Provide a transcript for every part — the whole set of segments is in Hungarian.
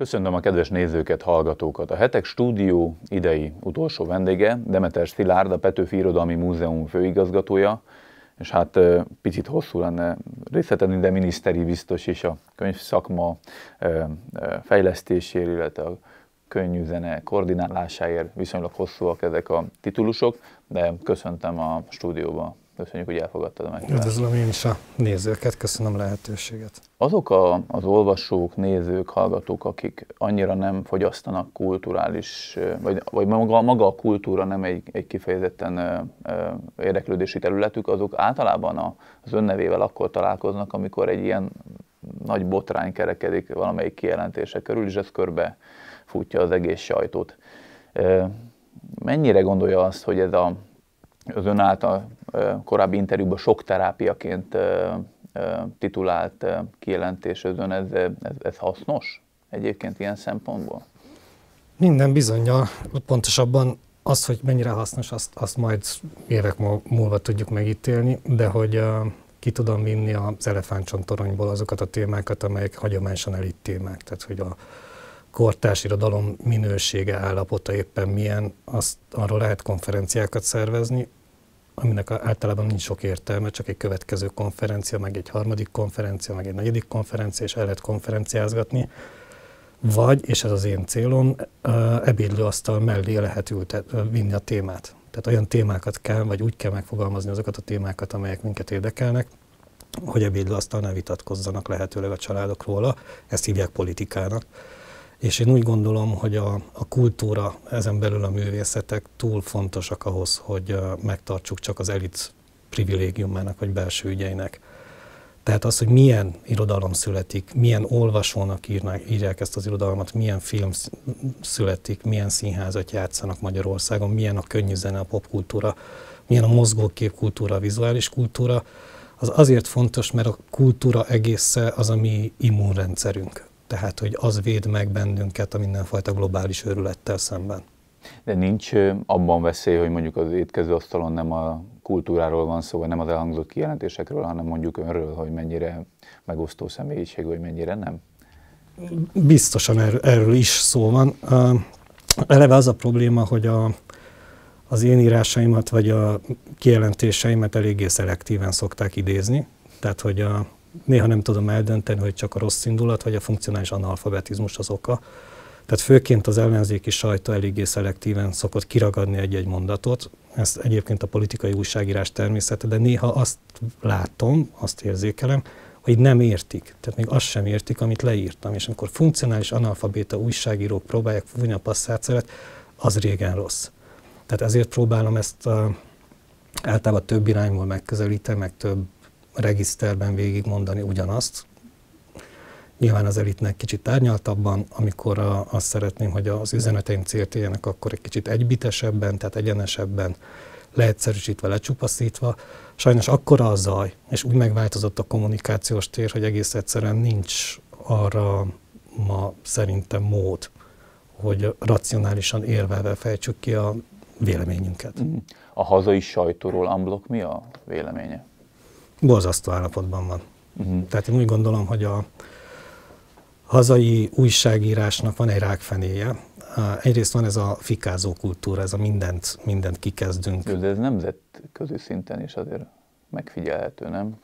Köszönöm a kedves nézőket, hallgatókat. A Hetek stúdió idei utolsó vendége, Demeter Szilárd, a Petőfi Irodalmi Múzeum főigazgatója, és hát picit hosszú lenne részletezni, de miniszteri biztos is a könyvszakma fejlesztéséért, illetve a könnyű koordinálásáért viszonylag hosszúak ezek a titulusok, de köszöntem a stúdióba Köszönjük, hogy elfogadtad a meghívást. Üdvözlöm én is a nézőket, köszönöm a lehetőséget. Azok a, az olvasók, nézők, hallgatók, akik annyira nem fogyasztanak kulturális, vagy, vagy maga, maga a kultúra nem egy, egy kifejezetten érdeklődési területük, azok általában a, az önnevével akkor találkoznak, amikor egy ilyen nagy botrány kerekedik valamelyik kijelentése körül, és ez körbe futja az egész sajtót. Mennyire gondolja azt, hogy ez a, az ön által korábbi interjúban sok terápiaként titulált kijelentés ön, ez, ez, ez hasznos egyébként ilyen szempontból? Minden bizonyal, pontosabban az, hogy mennyire hasznos, azt, azt majd évek múlva tudjuk megítélni, de hogy uh, ki tudom vinni az elefántcsontoronyból azokat a témákat, amelyek hagyományosan elit témák. Tehát, hogy a kortárs irodalom minősége, állapota éppen milyen, azt arról lehet konferenciákat szervezni, aminek általában nincs sok értelme, csak egy következő konferencia, meg egy harmadik konferencia, meg egy negyedik konferencia, és el lehet konferenciázgatni. Vagy, és ez az én célom, ebédlőasztal mellé lehet ültet, vinni a témát. Tehát olyan témákat kell, vagy úgy kell megfogalmazni azokat a témákat, amelyek minket érdekelnek, hogy ebédlőasztal ne vitatkozzanak lehetőleg a családok róla. Ezt hívják politikának és én úgy gondolom, hogy a, a kultúra, ezen belül a művészetek túl fontosak ahhoz, hogy megtartsuk csak az elit privilégiumának vagy belső ügyeinek. Tehát az, hogy milyen irodalom születik, milyen olvasónak írnak, írják ezt az irodalmat, milyen film születik, milyen színházat játszanak Magyarországon, milyen a könnyű zene, a popkultúra, milyen a mozgókép kultúra, a vizuális kultúra, az azért fontos, mert a kultúra egésze az a mi immunrendszerünk tehát hogy az véd meg bennünket a mindenfajta globális őrülettel szemben. De nincs abban veszély, hogy mondjuk az étkező asztalon nem a kultúráról van szó, vagy nem az elhangzott kijelentésekről, hanem mondjuk önről, hogy mennyire megosztó személyiség, vagy mennyire nem? Biztosan erről, erről is szó van. Eleve az a probléma, hogy a, az én írásaimat, vagy a kijelentéseimet eléggé szelektíven szokták idézni. Tehát, hogy a, néha nem tudom eldönteni, hogy csak a rossz indulat, vagy a funkcionális analfabetizmus az oka. Tehát főként az ellenzéki sajtó eléggé szelektíven szokott kiragadni egy-egy mondatot. Ez egyébként a politikai újságírás természete, de néha azt látom, azt érzékelem, hogy nem értik. Tehát még azt sem értik, amit leírtam. És amikor funkcionális analfabéta újságírók próbálják fújni a passzátszeret, az régen rossz. Tehát ezért próbálom ezt uh, általában több irányból megközelíteni, meg több regiszterben végigmondani ugyanazt. Nyilván az elitnek kicsit árnyaltabban, amikor a, azt szeretném, hogy az üzeneteim célt éljenek, akkor egy kicsit egybitesebben, tehát egyenesebben, leegyszerűsítve, lecsupaszítva. Sajnos akkora a zaj, és úgy megváltozott a kommunikációs tér, hogy egész egyszerűen nincs arra ma szerintem mód, hogy racionálisan érvelve fejtsük ki a véleményünket. A hazai sajtóról Amblok mi a véleménye? Borzasztó állapotban van. Uh-huh. Tehát én úgy gondolom, hogy a hazai újságírásnak van egy rákfenéje. Egyrészt van ez a fikázó kultúra, ez a mindent, mindent kikezdünk. De ez nemzetközi szinten is azért megfigyelhető, nem?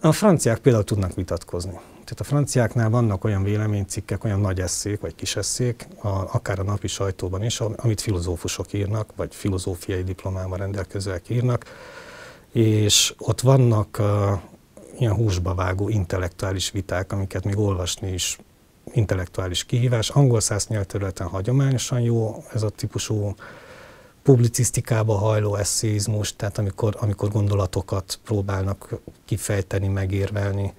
A franciák például tudnak vitatkozni. Tehát a franciáknál vannak olyan véleménycikkek, olyan nagy eszék, vagy kis eszék, a, akár a napi sajtóban is, amit filozófusok írnak, vagy filozófiai diplomával rendelkezőek írnak, és ott vannak uh, ilyen húsba vágó intellektuális viták, amiket még olvasni is intellektuális kihívás. Angol száz nyelvterületen hagyományosan jó ez a típusú publicisztikába hajló eszéizmus, tehát amikor, amikor gondolatokat próbálnak kifejteni, megérvelni.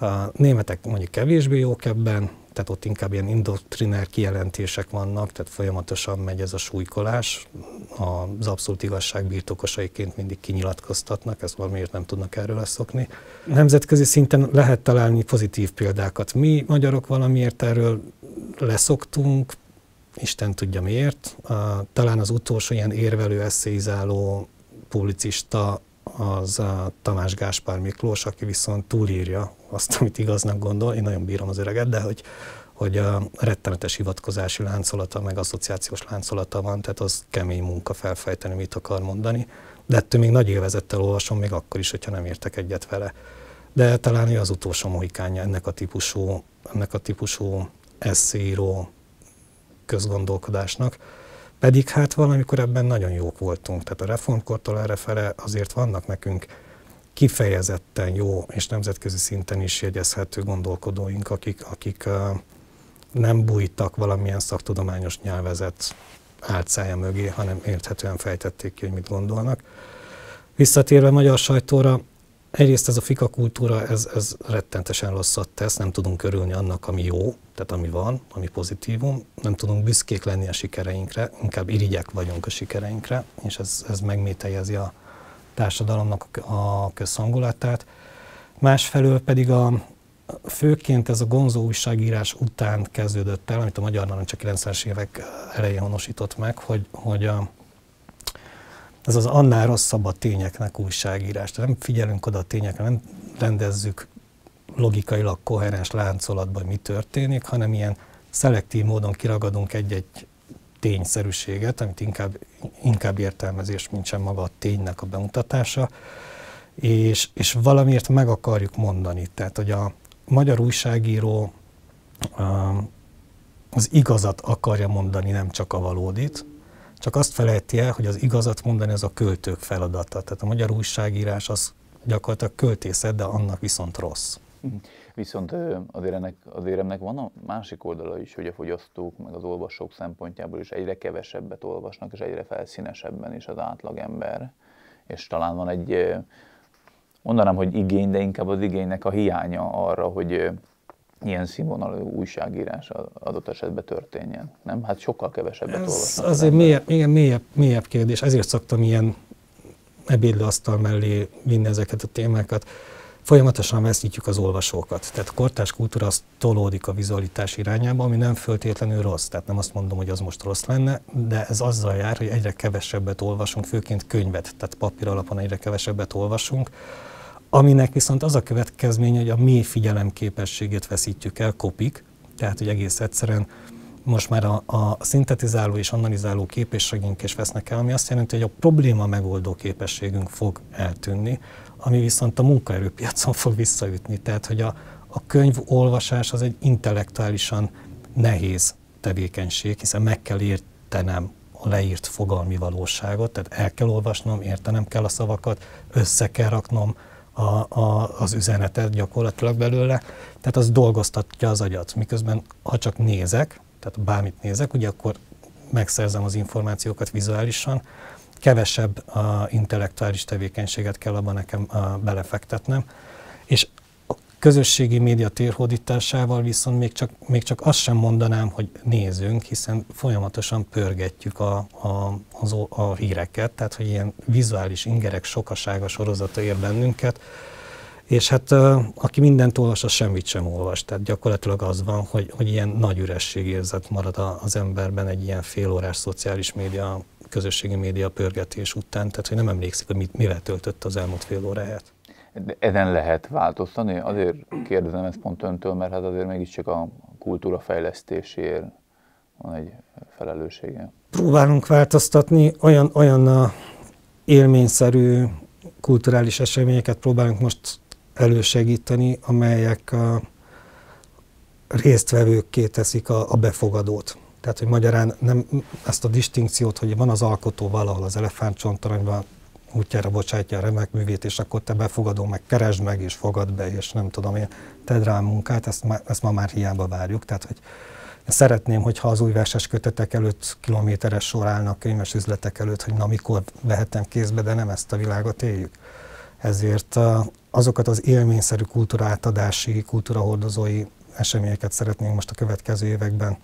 A németek mondjuk kevésbé jók ebben, tehát ott inkább ilyen indoktriner kijelentések vannak, tehát folyamatosan megy ez a súlykolás. Az abszolút igazság birtokosaiként mindig kinyilatkoztatnak, ezt valamiért nem tudnak erről leszokni. Nemzetközi szinten lehet találni pozitív példákat. Mi magyarok valamiért erről leszoktunk, Isten tudja miért. Talán az utolsó ilyen érvelő, eszéizáló publicista az a Tamás Gáspár Miklós, aki viszont túlírja azt, amit igaznak gondol. Én nagyon bírom az öreget, de hogy hogy a rettenetes hivatkozási láncolata, meg asszociációs láncolata van, tehát az kemény munka felfejteni, mit akar mondani. De ettől még nagy élvezettel olvasom, még akkor is, hogyha nem értek egyet vele. De talán ő az utolsó mohikánja ennek a típusú, ennek a típusú eszíró közgondolkodásnak. Pedig hát valamikor ebben nagyon jók voltunk. Tehát a reformkortól errefele azért vannak nekünk kifejezetten jó és nemzetközi szinten is jegyezhető gondolkodóink, akik, akik nem bújtak valamilyen szaktudományos nyelvezet álcája mögé, hanem érthetően fejtették ki, hogy mit gondolnak. Visszatérve magyar sajtóra, egyrészt ez a fika kultúra, ez, ez rettentesen rosszat tesz, nem tudunk örülni annak, ami jó, tehát ami van, ami pozitívum, nem tudunk büszkék lenni a sikereinkre, inkább irigyek vagyunk a sikereinkre, és ez, ez megmételjezi a társadalomnak a közhangulatát. Másfelől pedig a, főként ez a gonzó újságírás után kezdődött el, amit a Magyar Narancs a 90-es évek elején honosított meg, hogy, hogy a, ez az annál rosszabb a tényeknek újságírás. Nem figyelünk oda a tényekre, nem rendezzük logikailag koherens láncolatban, hogy mi történik, hanem ilyen szelektív módon kiragadunk egy-egy tényszerűséget, amit inkább, inkább értelmezés, mint sem maga a ténynek a bemutatása, és, és valamiért meg akarjuk mondani. Tehát, hogy a magyar újságíró az igazat akarja mondani, nem csak a valódit, csak azt felejti el, hogy az igazat mondani az a költők feladata. Tehát a magyar újságírás az gyakorlatilag költészet, de annak viszont rossz. Viszont azért ennek, azért ennek van a másik oldala is, hogy a fogyasztók, meg az olvasók szempontjából is egyre kevesebbet olvasnak, és egyre felszínesebben is az átlagember. És talán van egy, mondanám, hogy igény, de inkább az igénynek a hiánya arra, hogy ilyen színvonalú újságírás adott esetben történjen. Nem? Hát sokkal kevesebbet Ez olvasnak. Azért mélyebb, igen, mélyebb, mélyebb kérdés, ezért szoktam ilyen ebédlőasztal mellé vinni ezeket a témákat folyamatosan veszítjük az olvasókat. Tehát a kortás kultúra az tolódik a vizualitás irányába, ami nem föltétlenül rossz. Tehát nem azt mondom, hogy az most rossz lenne, de ez azzal jár, hogy egyre kevesebbet olvasunk, főként könyvet, tehát papír alapon egyre kevesebbet olvasunk, aminek viszont az a következménye, hogy a mély figyelem képességét veszítjük el, kopik, tehát hogy egész egyszerűen most már a, a szintetizáló és analizáló képességünk is vesznek el, ami azt jelenti, hogy a probléma megoldó képességünk fog eltűnni, ami viszont a munkaerőpiacon fog visszaütni. Tehát, hogy a, a könyvolvasás az egy intellektuálisan nehéz tevékenység, hiszen meg kell értenem a leírt fogalmi valóságot, tehát el kell olvasnom, értenem kell a szavakat, össze kell raknom a, a, az üzenetet gyakorlatilag belőle, tehát az dolgoztatja az agyat. Miközben, ha csak nézek, tehát bármit nézek, ugye akkor megszerzem az információkat vizuálisan, kevesebb a intellektuális tevékenységet kell abban nekem belefektetnem. Közösségi média térhódításával viszont még csak, még csak azt sem mondanám, hogy nézünk, hiszen folyamatosan pörgetjük a, a, az, a híreket, tehát hogy ilyen vizuális ingerek sokasága sorozata ér bennünket, és hát aki mindent olvas, az semmit sem olvas. Tehát gyakorlatilag az van, hogy, hogy ilyen nagy ürességérzet marad az emberben egy ilyen félórás szociális média közösségi média pörgetés után, tehát hogy nem emlékszik, hogy mit, mivel töltött az elmúlt fél óráját. Ezen lehet változtani? Azért kérdezem ezt pont öntől, mert hát azért mégiscsak a kultúra fejlesztéséért van egy felelőssége. Próbálunk változtatni, olyan, olyan élményszerű kulturális eseményeket próbálunk most elősegíteni, amelyek a résztvevőkké teszik a, a befogadót. Tehát, hogy magyarán nem ezt a distinkciót, hogy van az alkotó valahol az elefántcsontoronyban, útjára bocsátja a remek művét, és akkor te befogadó, meg keresd meg, és fogad be, és nem tudom én, tedd rá a munkát, ezt, ma, ezt ma már hiába várjuk. Tehát, hogy szeretném, hogyha az új verses kötetek előtt kilométeres sor állnak könyves üzletek előtt, hogy na mikor vehetem kézbe, de nem ezt a világot éljük. Ezért azokat az élményszerű kultúrátadási, kultúrahordozói eseményeket szeretnénk most a következő években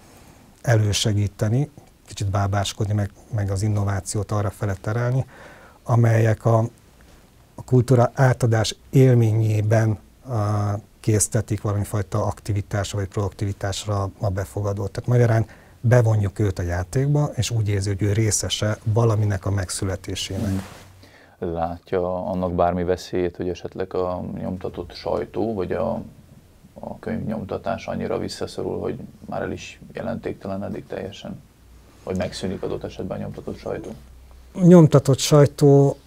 elősegíteni, kicsit bábáskodni, meg, meg az innovációt arra fele terelni, amelyek a, a kultúra átadás élményében a, késztetik valamifajta aktivitásra vagy proaktivitásra a befogadót. Tehát magyarán bevonjuk őt a játékba, és úgy érzi, hogy ő részese valaminek a megszületésének. Látja annak bármi veszélyét, hogy esetleg a nyomtatott sajtó, vagy a, a könyvnyomtatás annyira visszaszorul, hogy már el is jelentéktelenedik teljesen? Vagy megszűnik adott esetben a nyomtatott sajtó? Nyomtatott sajtó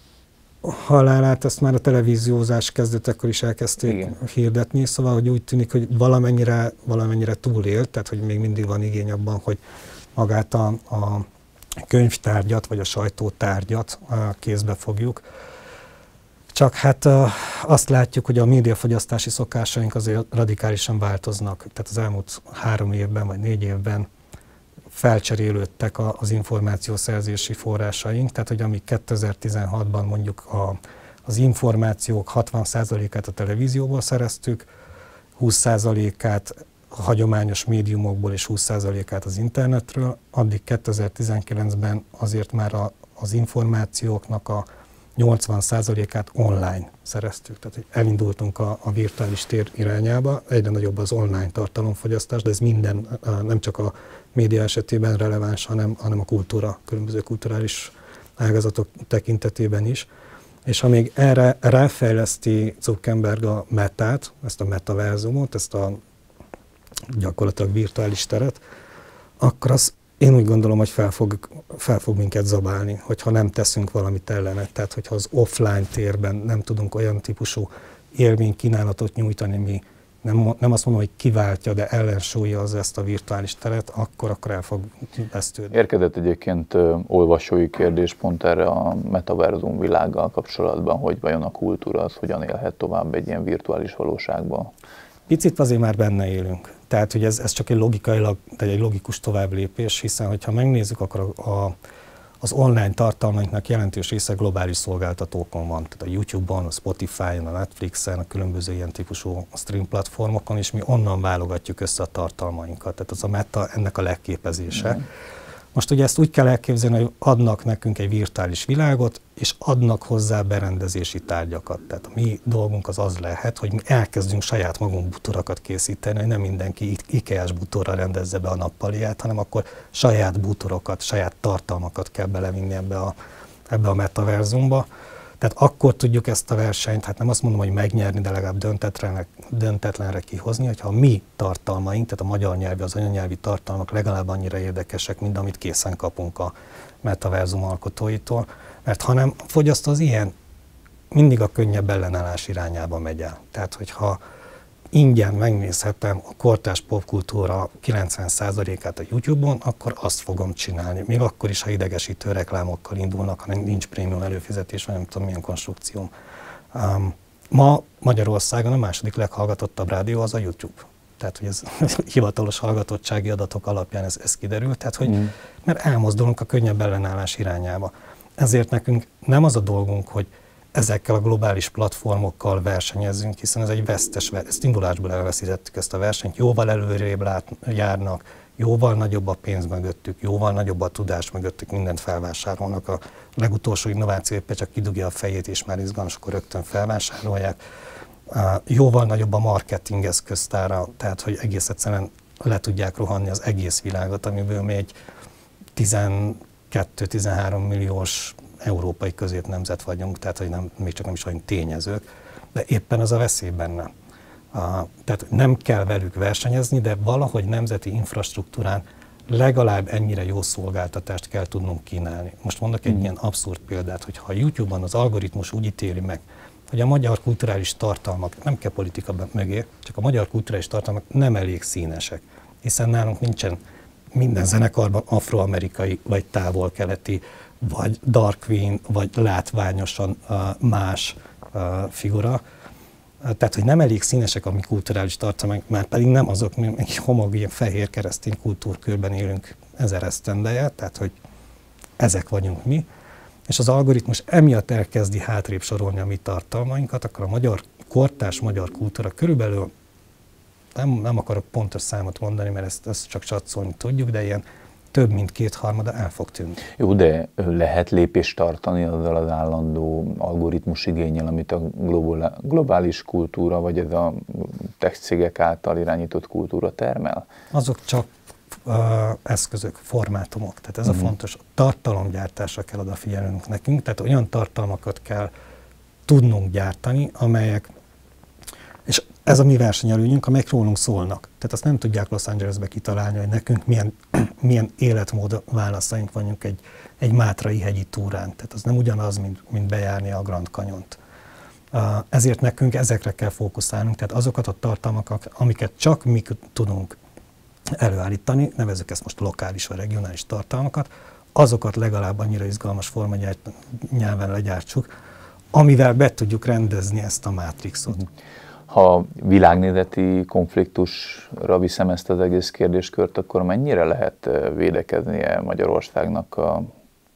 halálát ezt már a televíziózás kezdetekor is elkezdték Igen. hirdetni, szóval hogy úgy tűnik, hogy valamennyire, valamennyire túlélt, tehát hogy még mindig van igény abban, hogy magát a, a könyvtárgyat vagy a sajtótárgyat kézbe fogjuk. Csak hát azt látjuk, hogy a médiafogyasztási szokásaink azért radikálisan változnak. Tehát az elmúlt három évben vagy négy évben felcserélődtek az információszerzési forrásaink, tehát hogy amíg 2016-ban mondjuk a, az információk 60%-át a televízióból szereztük, 20%-át a hagyományos médiumokból és 20%-át az internetről, addig 2019-ben azért már a, az információknak a 80%-át online szereztük. Tehát elindultunk a, a virtuális tér irányába, egyre nagyobb az online tartalomfogyasztás, de ez minden, nem csak a média esetében releváns, hanem, hanem a kultúra, különböző kulturális ágazatok tekintetében is. És ha még erre ráfejleszti Zuckerberg a metát, ezt a metaverzumot, ezt a gyakorlatilag virtuális teret, akkor az én úgy gondolom, hogy fel fog, fel fog minket zabálni, hogyha nem teszünk valamit ellene. Tehát, hogyha az offline térben nem tudunk olyan típusú élménykínálatot nyújtani, mi nem, nem azt mondom, hogy kiváltja, de ellensúlya az ezt a virtuális teret, akkor, akkor el fog vesztődni. Érkezett egyébként ö, olvasói kérdés pont erre a metaverzum világgal kapcsolatban, hogy vajon a kultúra az hogyan élhet tovább egy ilyen virtuális valóságban? Picit azért már benne élünk. Tehát, hogy ez, ez csak egy logikailag, vagy egy logikus továbblépés, hiszen hogyha megnézzük, akkor a, a, az online tartalmainknak jelentős része globális szolgáltatókon van, tehát a YouTube-on, a Spotify-on, a Netflixen, a különböző ilyen típusú stream platformokon, és mi onnan válogatjuk össze a tartalmainkat. Tehát az a meta ennek a legképezése. Mm. Most ugye ezt úgy kell elképzelni, hogy adnak nekünk egy virtuális világot, és adnak hozzá berendezési tárgyakat. Tehát a mi dolgunk az az lehet, hogy mi elkezdünk saját magunk buturakat készíteni, hogy nem mindenki IKEA-s butorra rendezze be a nappaliát, hanem akkor saját butorokat, saját tartalmakat kell belevinni ebbe a, ebbe a metaverzumba. Tehát akkor tudjuk ezt a versenyt, hát nem azt mondom, hogy megnyerni, de legalább döntetlenre, döntetlenre kihozni, hogyha a mi tartalmaink, tehát a magyar nyelvi, az anyanyelvi tartalmak legalább annyira érdekesek, mint amit készen kapunk a metaverzum alkotóitól, mert hanem a fogyasztó az ilyen mindig a könnyebb ellenállás irányába megy el. Tehát, hogyha ingyen megnézhetem a kortás popkultúra 90%-át a YouTube-on, akkor azt fogom csinálni. Még akkor is, ha idegesítő reklámokkal indulnak, ha nincs prémium előfizetés, vagy nem tudom milyen konstrukcióm. Um, ma Magyarországon a második leghallgatottabb rádió az a YouTube. Tehát, hogy ez hivatalos hallgatottsági adatok alapján ez, ez kiderült, tehát, hogy, mm. mert elmozdulunk a könnyebb ellenállás irányába. Ezért nekünk nem az a dolgunk, hogy ezekkel a globális platformokkal versenyezzünk, hiszen ez egy vesztes, ezt indulásból elveszítettük ezt a versenyt, jóval előrébb lát, járnak, jóval nagyobb a pénz mögöttük, jóval nagyobb a tudás mögöttük, mindent felvásárolnak. A legutolsó innováció éppen csak kidugja a fejét, és már izgalmas, akkor rögtön felvásárolják. Jóval nagyobb a marketing eszköztára, tehát hogy egész egyszerűen le tudják rohanni az egész világot, amiből mi egy 12-13 milliós európai nemzet vagyunk, tehát hogy nem, még csak nem is vagyunk tényezők, de éppen az a veszély benne. A, tehát nem kell velük versenyezni, de valahogy nemzeti infrastruktúrán legalább ennyire jó szolgáltatást kell tudnunk kínálni. Most mondok egy mm. ilyen abszurd példát, hogy ha a YouTube-on az algoritmus úgy ítéli meg, hogy a magyar kulturális tartalmak, nem kell politika mögé, csak a magyar kulturális tartalmak nem elég színesek, hiszen nálunk nincsen minden zenekarban afroamerikai vagy távol-keleti vagy Dark Queen, vagy látványosan uh, más uh, figura. Tehát, hogy nem elég színesek a mi kulturális tartalmak, már pedig nem azok, mi egy homogén fehér keresztény kultúrkörben élünk ezer esztendeje, tehát, hogy ezek vagyunk mi, és az algoritmus emiatt elkezdi hátrébb sorolni a mi tartalmainkat, akkor a magyar kortás magyar kultúra körülbelül, nem, nem akarok pontos számot mondani, mert ezt, ezt csak csatszolni tudjuk, de ilyen több mint kétharmada el fog tűnni. Jó, de lehet lépést tartani azzal az állandó algoritmus igényel, amit a globális kultúra, vagy ez a tech cégek által irányított kultúra termel? Azok csak uh, eszközök, formátumok. Tehát ez uh-huh. a mhm. fontos. A tartalomgyártásra kell odafigyelnünk nekünk, tehát olyan tartalmakat kell tudnunk gyártani, amelyek és ez a mi versenyelőnyünk, amelyek rólunk szólnak. Tehát azt nem tudják Los Angelesbe kitalálni, hogy nekünk milyen, milyen életmód válaszaink vannak egy, egy Mátrai hegyi túrán. Tehát az nem ugyanaz, mint, mint bejárni a Grand Canyon-t. Ezért nekünk ezekre kell fókuszálnunk, tehát azokat a tartalmakat, amiket csak mi tudunk előállítani, nevezük ezt most lokális vagy regionális tartalmakat, azokat legalább annyira izgalmas forma nyelven legyártsuk, amivel be tudjuk rendezni ezt a mátrixot. Mhm. Ha világnézeti konfliktusra viszem ezt az egész kérdéskört, akkor mennyire lehet védekeznie Magyarországnak, a,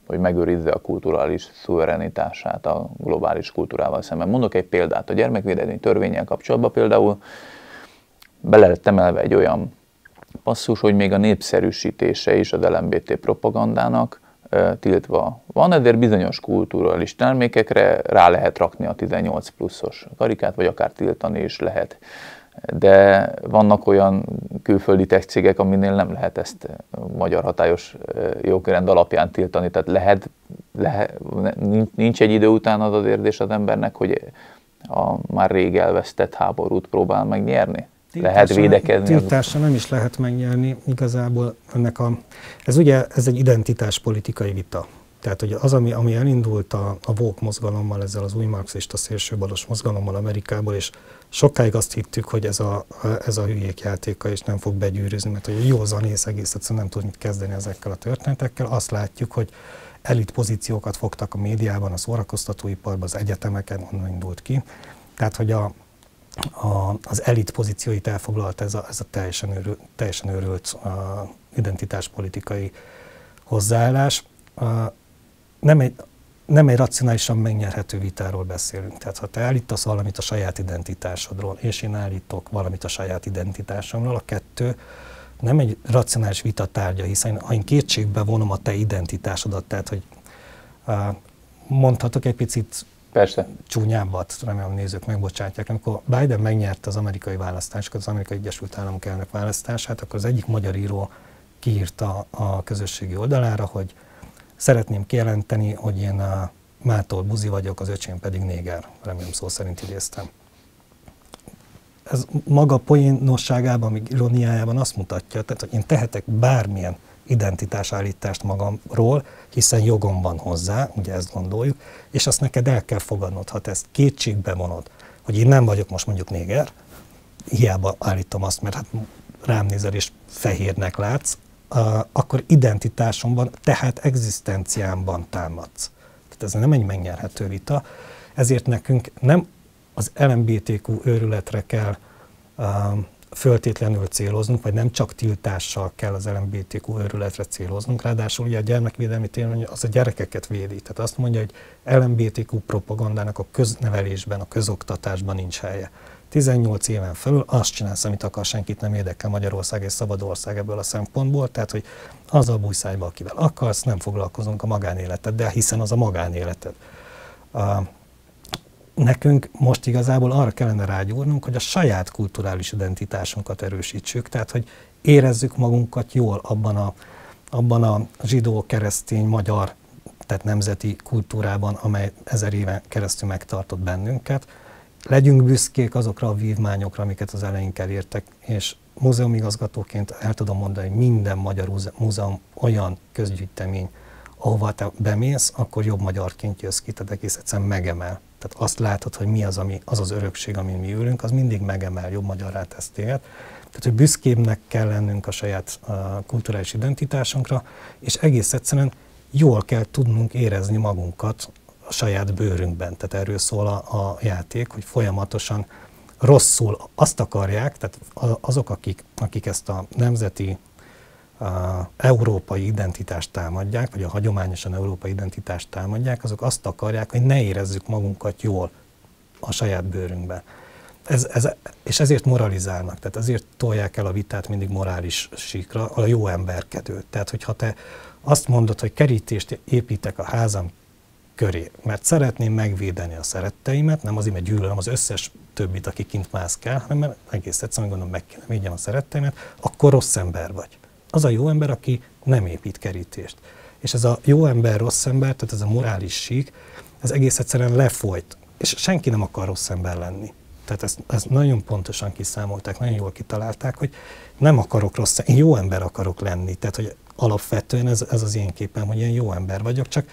hogy megőrizze a kulturális szuverenitását a globális kultúrával szemben? Mondok egy példát. A gyermekvédelmi törvényel kapcsolatban például bele lett emelve egy olyan passzus, hogy még a népszerűsítése is az LMBT propagandának tiltva van, ezért bizonyos kulturális termékekre rá lehet rakni a 18 pluszos karikát, vagy akár tiltani is lehet. De vannak olyan külföldi tech cégek, aminél nem lehet ezt magyar hatályos jogrend alapján tiltani, tehát lehet, lehet, nincs egy idő után az az érzés az embernek, hogy a már rég elvesztett háborút próbál megnyerni? Lehet védekezni. Tiltásra nem is lehet megnyerni igazából ennek a... Ez ugye ez egy identitáspolitikai vita. Tehát hogy az, ami, ami elindult a, a Vogue mozgalommal, ezzel az új marxista szélsőbalos mozgalommal Amerikából, és sokáig azt hittük, hogy ez a, ez a hülyék játéka, és nem fog begyűrűzni, mert hogy jó zanész egész egyszerűen nem tud mit kezdeni ezekkel a történetekkel. Azt látjuk, hogy elit pozíciókat fogtak a médiában, a szórakoztatóiparban, az egyetemeken, onnan indult ki. Tehát, hogy a, a, az elit pozícióit elfoglalt ez a, ez a teljesen, őrült, teljesen őrült a identitáspolitikai hozzáállás. A, nem egy, nem egy racionálisan megnyerhető vitáról beszélünk. Tehát ha te állítasz valamit a saját identitásodról, és én állítok valamit a saját identitásomról, a kettő nem egy racionális vita tárgya, hiszen ha én kétségbe vonom a te identitásodat, tehát hogy mondhatok egy picit Persze. csúnyábbat, remélem nézők megbocsátják. Amikor Biden megnyerte az amerikai választásokat, az amerikai Egyesült Államok elnök választását, akkor az egyik magyar író kiírta a közösségi oldalára, hogy szeretném kijelenteni, hogy én a mától buzi vagyok, az öcsém pedig néger. Remélem szó szerint idéztem. Ez maga poénosságában, még ironiájában azt mutatja, tehát, hogy én tehetek bármilyen identitásállítást magamról, hiszen jogom van hozzá, ugye ezt gondoljuk, és azt neked el kell fogadnod, ha te ezt kétségbe vonod, hogy én nem vagyok most mondjuk néger, hiába állítom azt, mert hát rám nézel és fehérnek látsz, akkor identitásomban, tehát egzisztenciámban támadsz. Tehát ez nem egy megnyerhető vita, ezért nekünk nem az LMBTQ őrületre kell föltétlenül céloznunk, vagy nem csak tiltással kell az LMBTQ őrületre céloznunk, ráadásul ugye a gyermekvédelmi törvény az a gyerekeket védi. Tehát azt mondja, hogy LMBTQ propagandának a köznevelésben, a közoktatásban nincs helye. 18 éven felül azt csinálsz, amit akar, senkit nem érdekel Magyarország és szabad ország ebből a szempontból, tehát hogy az a bújszájba, akivel akarsz, nem foglalkozunk a magánéleted, de hiszen az a magánéleted nekünk most igazából arra kellene rágyúrnunk, hogy a saját kulturális identitásunkat erősítsük, tehát hogy érezzük magunkat jól abban a, abban a zsidó, keresztény, magyar, tehát nemzeti kultúrában, amely ezer éve keresztül megtartott bennünket. Legyünk büszkék azokra a vívmányokra, amiket az eleink elértek, és múzeumigazgatóként el tudom mondani, hogy minden magyar múzeum olyan közgyűjtemény, ahova te bemész, akkor jobb magyarként jössz ki, tehát egész egyszerűen megemel. Tehát azt látod, hogy mi az, ami, az az örökség, amin mi ülünk, az mindig megemel, jobb magyarrá tesz téged. Tehát, hogy büszkébbnek kell lennünk a saját a kulturális identitásunkra, és egész egyszerűen jól kell tudnunk érezni magunkat a saját bőrünkben. Tehát erről szól a, a játék, hogy folyamatosan rosszul azt akarják, tehát azok, akik, akik ezt a nemzeti a európai identitást támadják, vagy a hagyományosan európai identitást támadják, azok azt akarják, hogy ne érezzük magunkat jól a saját bőrünkben. Ez, ez, és ezért moralizálnak, tehát ezért tolják el a vitát mindig morális síkra, a jó emberkedőt. Tehát, hogyha te azt mondod, hogy kerítést építek a házam köré, mert szeretném megvédeni a szeretteimet, nem azért, mert gyűlölöm az összes többit, aki kint mászkál, hanem mert egész egyszerűen gondolom, meg kéne védjem a szeretteimet, akkor rossz ember vagy az a jó ember, aki nem épít kerítést. És ez a jó ember, rossz ember, tehát ez a morális sík, ez egész egyszerűen lefolyt. És senki nem akar rossz ember lenni. Tehát ezt, ezt nagyon pontosan kiszámolták, nagyon jól kitalálták, hogy nem akarok rossz, én jó ember akarok lenni. Tehát, hogy alapvetően ez, ez az én képem, hogy én jó ember vagyok, csak,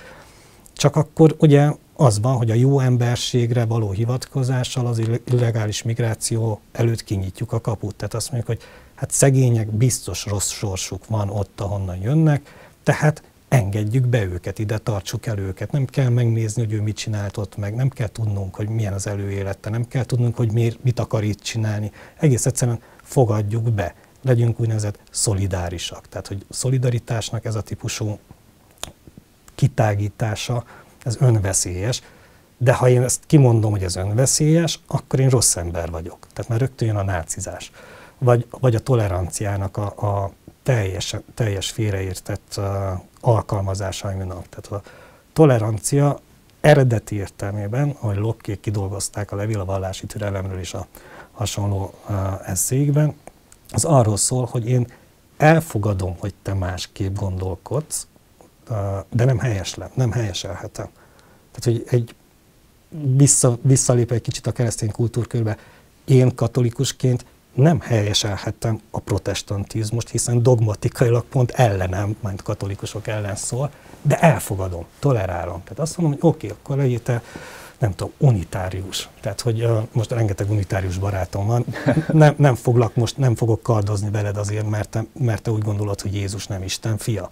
csak akkor ugye az van, hogy a jó emberségre való hivatkozással az illegális migráció előtt kinyitjuk a kaput. Tehát azt mondjuk, hogy hát szegények biztos rossz sorsuk van ott, ahonnan jönnek, tehát engedjük be őket ide, tartsuk el őket. Nem kell megnézni, hogy ő mit csinált ott meg, nem kell tudnunk, hogy milyen az előélete, nem kell tudnunk, hogy miért, mit akar itt csinálni. Egész egyszerűen fogadjuk be, legyünk úgynevezett szolidárisak. Tehát, hogy szolidaritásnak ez a típusú kitágítása, ez önveszélyes, de ha én ezt kimondom, hogy ez önveszélyes, akkor én rossz ember vagyok. Tehát már rögtön jön a nácizás. Vagy, vagy a toleranciának a, a teljes, teljes félreértett uh, alkalmazásainak. Tehát a tolerancia eredeti értelmében, ahogy Locke kidolgozták a levél a vallási türelemről és a hasonló uh, eszékben, az arról szól, hogy én elfogadom, hogy te másképp gondolkodsz, de nem helyeslem, nem helyeselhetem. Tehát, hogy egy vissza, visszalép egy kicsit a keresztény kultúrkörbe, én katolikusként nem helyeselhettem a protestantizmust, hiszen dogmatikailag pont ellenem, majd katolikusok ellen szól, de elfogadom, tolerálom. Tehát azt mondom, hogy oké, okay, akkor legyél te, nem tudom, unitárius. Tehát, hogy uh, most rengeteg unitárius barátom van, nem, nem foglak most, nem fogok kardozni veled azért, mert te, mert te úgy gondolod, hogy Jézus nem Isten fia.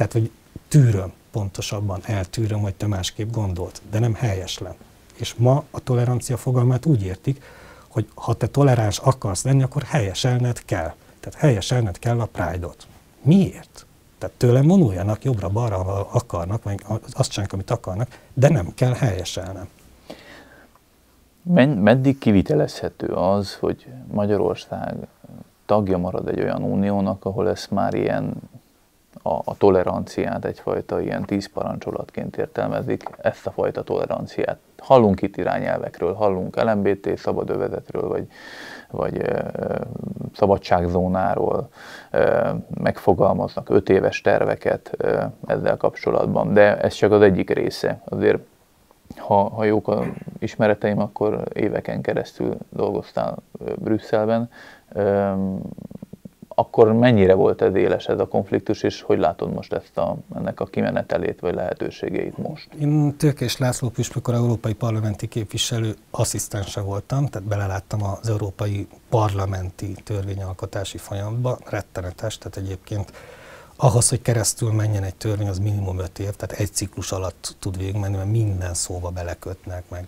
Tehát, hogy tűröm, pontosabban eltűröm, hogy te másképp gondolt, de nem helyeslem. És ma a tolerancia fogalmát úgy értik, hogy ha te toleráns akarsz lenni, akkor helyeselned kell. Tehát helyeselned kell a Pride-ot. Miért? Tehát tőlem vonuljanak jobbra-balra, ha akarnak, vagy azt csinálják, amit akarnak, de nem kell helyeselnem. Meddig kivitelezhető az, hogy Magyarország tagja marad egy olyan uniónak, ahol ezt már ilyen a, a toleranciát egyfajta ilyen tíz parancsolatként értelmezik, ezt a fajta toleranciát. Hallunk itt irányelvekről, hallunk LMBT szabadövezetről, vagy, vagy e, szabadságzónáról, e, megfogalmaznak öt éves terveket e, ezzel kapcsolatban, de ez csak az egyik része. Azért ha, ha jók a ismereteim, akkor éveken keresztül dolgoztál Brüsszelben akkor mennyire volt ez éles ez a konfliktus, és hogy látod most ezt a, ennek a kimenetelét vagy lehetőségeit most? Én Tőkés László Püspökor európai parlamenti képviselő asszisztense voltam, tehát beleláttam az európai parlamenti törvényalkotási folyamatba, rettenetes, tehát egyébként ahhoz, hogy keresztül menjen egy törvény, az minimum öt év, tehát egy ciklus alatt tud végigmenni, mert minden szóba belekötnek, meg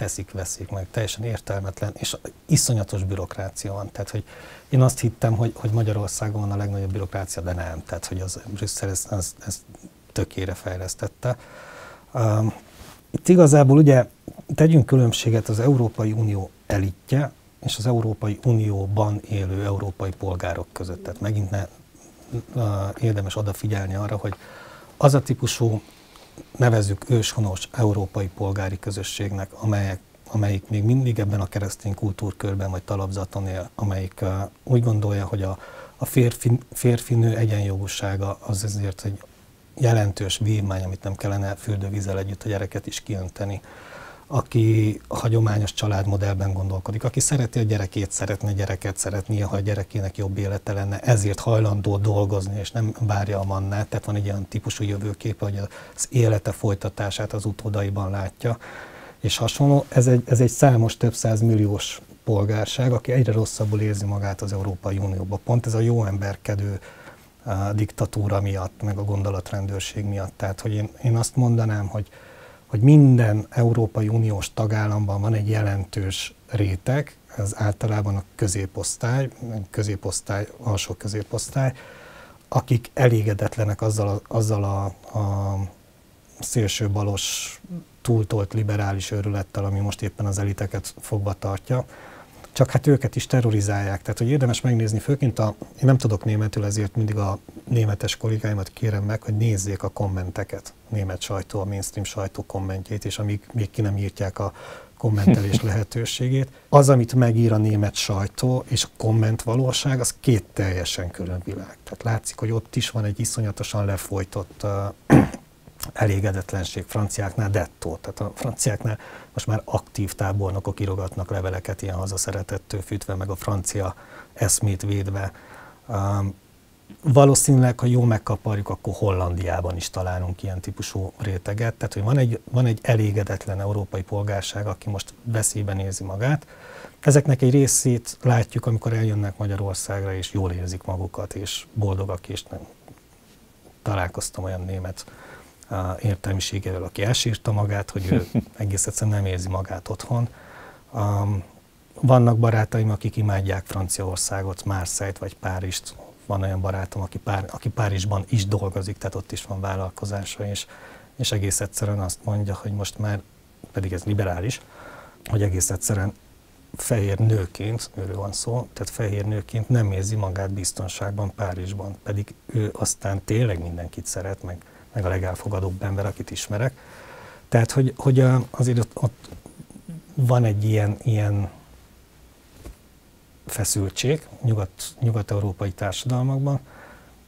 teszik, veszik meg, teljesen értelmetlen, és iszonyatos bürokrácia van. Tehát, hogy én azt hittem, hogy, hogy Magyarországon van a legnagyobb bürokrácia, de nem. Tehát, hogy az Brüsszel ezt, ezt, ezt tökére fejlesztette. Um, itt igazából ugye tegyünk különbséget az Európai Unió elitje és az Európai Unióban élő európai polgárok között. Tehát megint ne, uh, érdemes odafigyelni arra, hogy az a típusú nevezzük őshonos európai polgári közösségnek, amelyek, amelyik még mindig ebben a keresztény kultúrkörben vagy talapzaton él, amelyik uh, úgy gondolja, hogy a, a férfi, férfinő egyenjogúsága az ezért egy jelentős vívmány, amit nem kellene fürdővízzel együtt a gyereket is kiönteni aki hagyományos családmodellben gondolkodik, aki szereti a gyerekét, szeretne gyereket szeretni, ha a gyerekének jobb élete lenne, ezért hajlandó dolgozni, és nem várja a mannát, tehát van egy olyan típusú jövőkép, hogy az élete folytatását az utódaiban látja, és hasonló. Ez egy, ez egy számos több száz milliós polgárság, aki egyre rosszabbul érzi magát az Európai Unióban. Pont ez a jó emberkedő a diktatúra miatt, meg a gondolatrendőrség miatt. Tehát, hogy én, én azt mondanám, hogy hogy minden Európai Uniós tagállamban van egy jelentős réteg, ez általában a középosztály, középosztály, alsó középosztály, akik elégedetlenek azzal a, azzal a, a szélső balos, túltolt liberális őrülettel, ami most éppen az eliteket fogva tartja csak hát őket is terrorizálják. Tehát, hogy érdemes megnézni, főként a, én nem tudok németül, ezért mindig a németes kollégáimat kérem meg, hogy nézzék a kommenteket, német sajtó, a mainstream sajtó kommentjét, és amíg még ki nem írtják a kommentelés lehetőségét. Az, amit megír a német sajtó, és a komment valóság, az két teljesen külön világ. Tehát látszik, hogy ott is van egy iszonyatosan lefolytott uh, elégedetlenség franciáknál dettó. Tehát a franciáknál most már aktív tábornokok írogatnak leveleket ilyen hazaszeretettől fűtve, meg a francia eszmét védve. Um, valószínűleg, ha jól megkaparjuk, akkor Hollandiában is találunk ilyen típusú réteget. Tehát, hogy van egy, van egy elégedetlen európai polgárság, aki most veszélyben nézi magát. Ezeknek egy részét látjuk, amikor eljönnek Magyarországra, és jól érzik magukat, és boldogak, és nem. Találkoztam olyan német értelmiségével, aki elsírta magát, hogy ő egész egyszerűen nem érzi magát otthon. Um, vannak barátaim, akik imádják Franciaországot, Márszejt vagy Párizst. Van olyan barátom, aki, Pár, aki Párizsban is dolgozik, tehát ott is van vállalkozása, és, és egész egyszerűen azt mondja, hogy most már, pedig ez liberális, hogy egész egyszerűen fehér nőként, őről van szó, tehát fehér nőként nem érzi magát biztonságban Párizsban, pedig ő aztán tényleg mindenkit szeret, meg meg a legelfogadóbb ember, akit ismerek. Tehát, hogy, hogy azért ott, ott van egy ilyen, ilyen feszültség nyugat, nyugat-európai társadalmakban,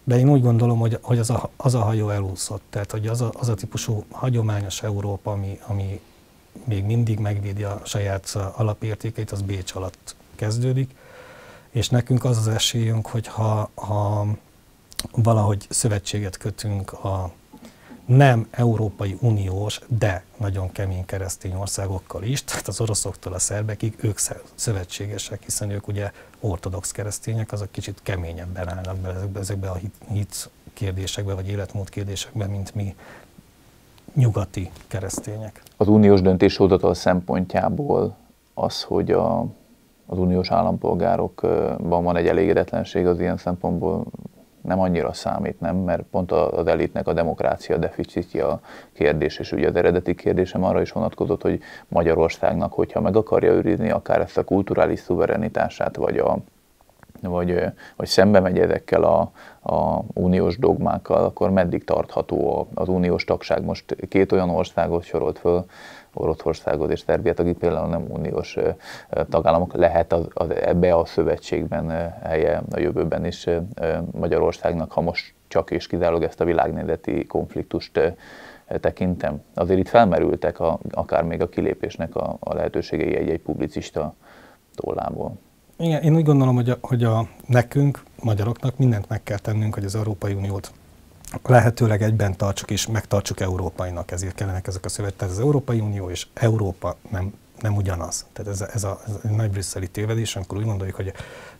de én úgy gondolom, hogy, hogy az, a, az a hajó elúszott. Tehát, hogy az a, az a típusú hagyományos Európa, ami, ami még mindig megvédi a saját alapértékeit, az Bécs alatt kezdődik, és nekünk az az esélyünk, hogy ha, ha valahogy szövetséget kötünk a nem Európai Uniós, de nagyon kemény keresztény országokkal is, tehát az oroszoktól a szerbekig, ők szövetségesek, hiszen ők ugye ortodox keresztények, azok kicsit keményebben állnak be ezekbe, a hit, hit kérdésekbe, vagy életmód kérdésekbe, mint mi nyugati keresztények. Az uniós döntéshozatal szempontjából az, hogy a, az uniós állampolgárokban van egy elégedetlenség, az ilyen szempontból nem annyira számít, nem? Mert pont az elitnek a demokrácia deficitja a kérdés, és ugye az eredeti kérdésem arra is vonatkozott, hogy Magyarországnak, hogyha meg akarja őrizni akár ezt a kulturális szuverenitását, vagy a vagy, vagy szembe megy ezekkel a, a uniós dogmákkal, akkor meddig tartható az uniós tagság? Most két olyan országot sorolt föl, Oroszországot és Szerbiát, akik például nem uniós tagállamok, lehet az, az ebbe a szövetségben helye a jövőben is Magyarországnak, ha most csak és kizárólag ezt a világnézeti konfliktust tekintem. Azért itt felmerültek a, akár még a kilépésnek a, a lehetőségei egy-egy publicista tollából. Igen, én úgy gondolom, hogy, a, hogy a, nekünk, magyaroknak mindent meg kell tennünk, hogy az Európai Uniót lehetőleg egyben tartsuk és megtartsuk európainak, ezért kellenek ezek a szövet. Tehát az Európai Unió és Európa nem, nem ugyanaz. Tehát ez ez, a, ez a nagy brüsszeli tévedés, amikor úgy gondoljuk, hogy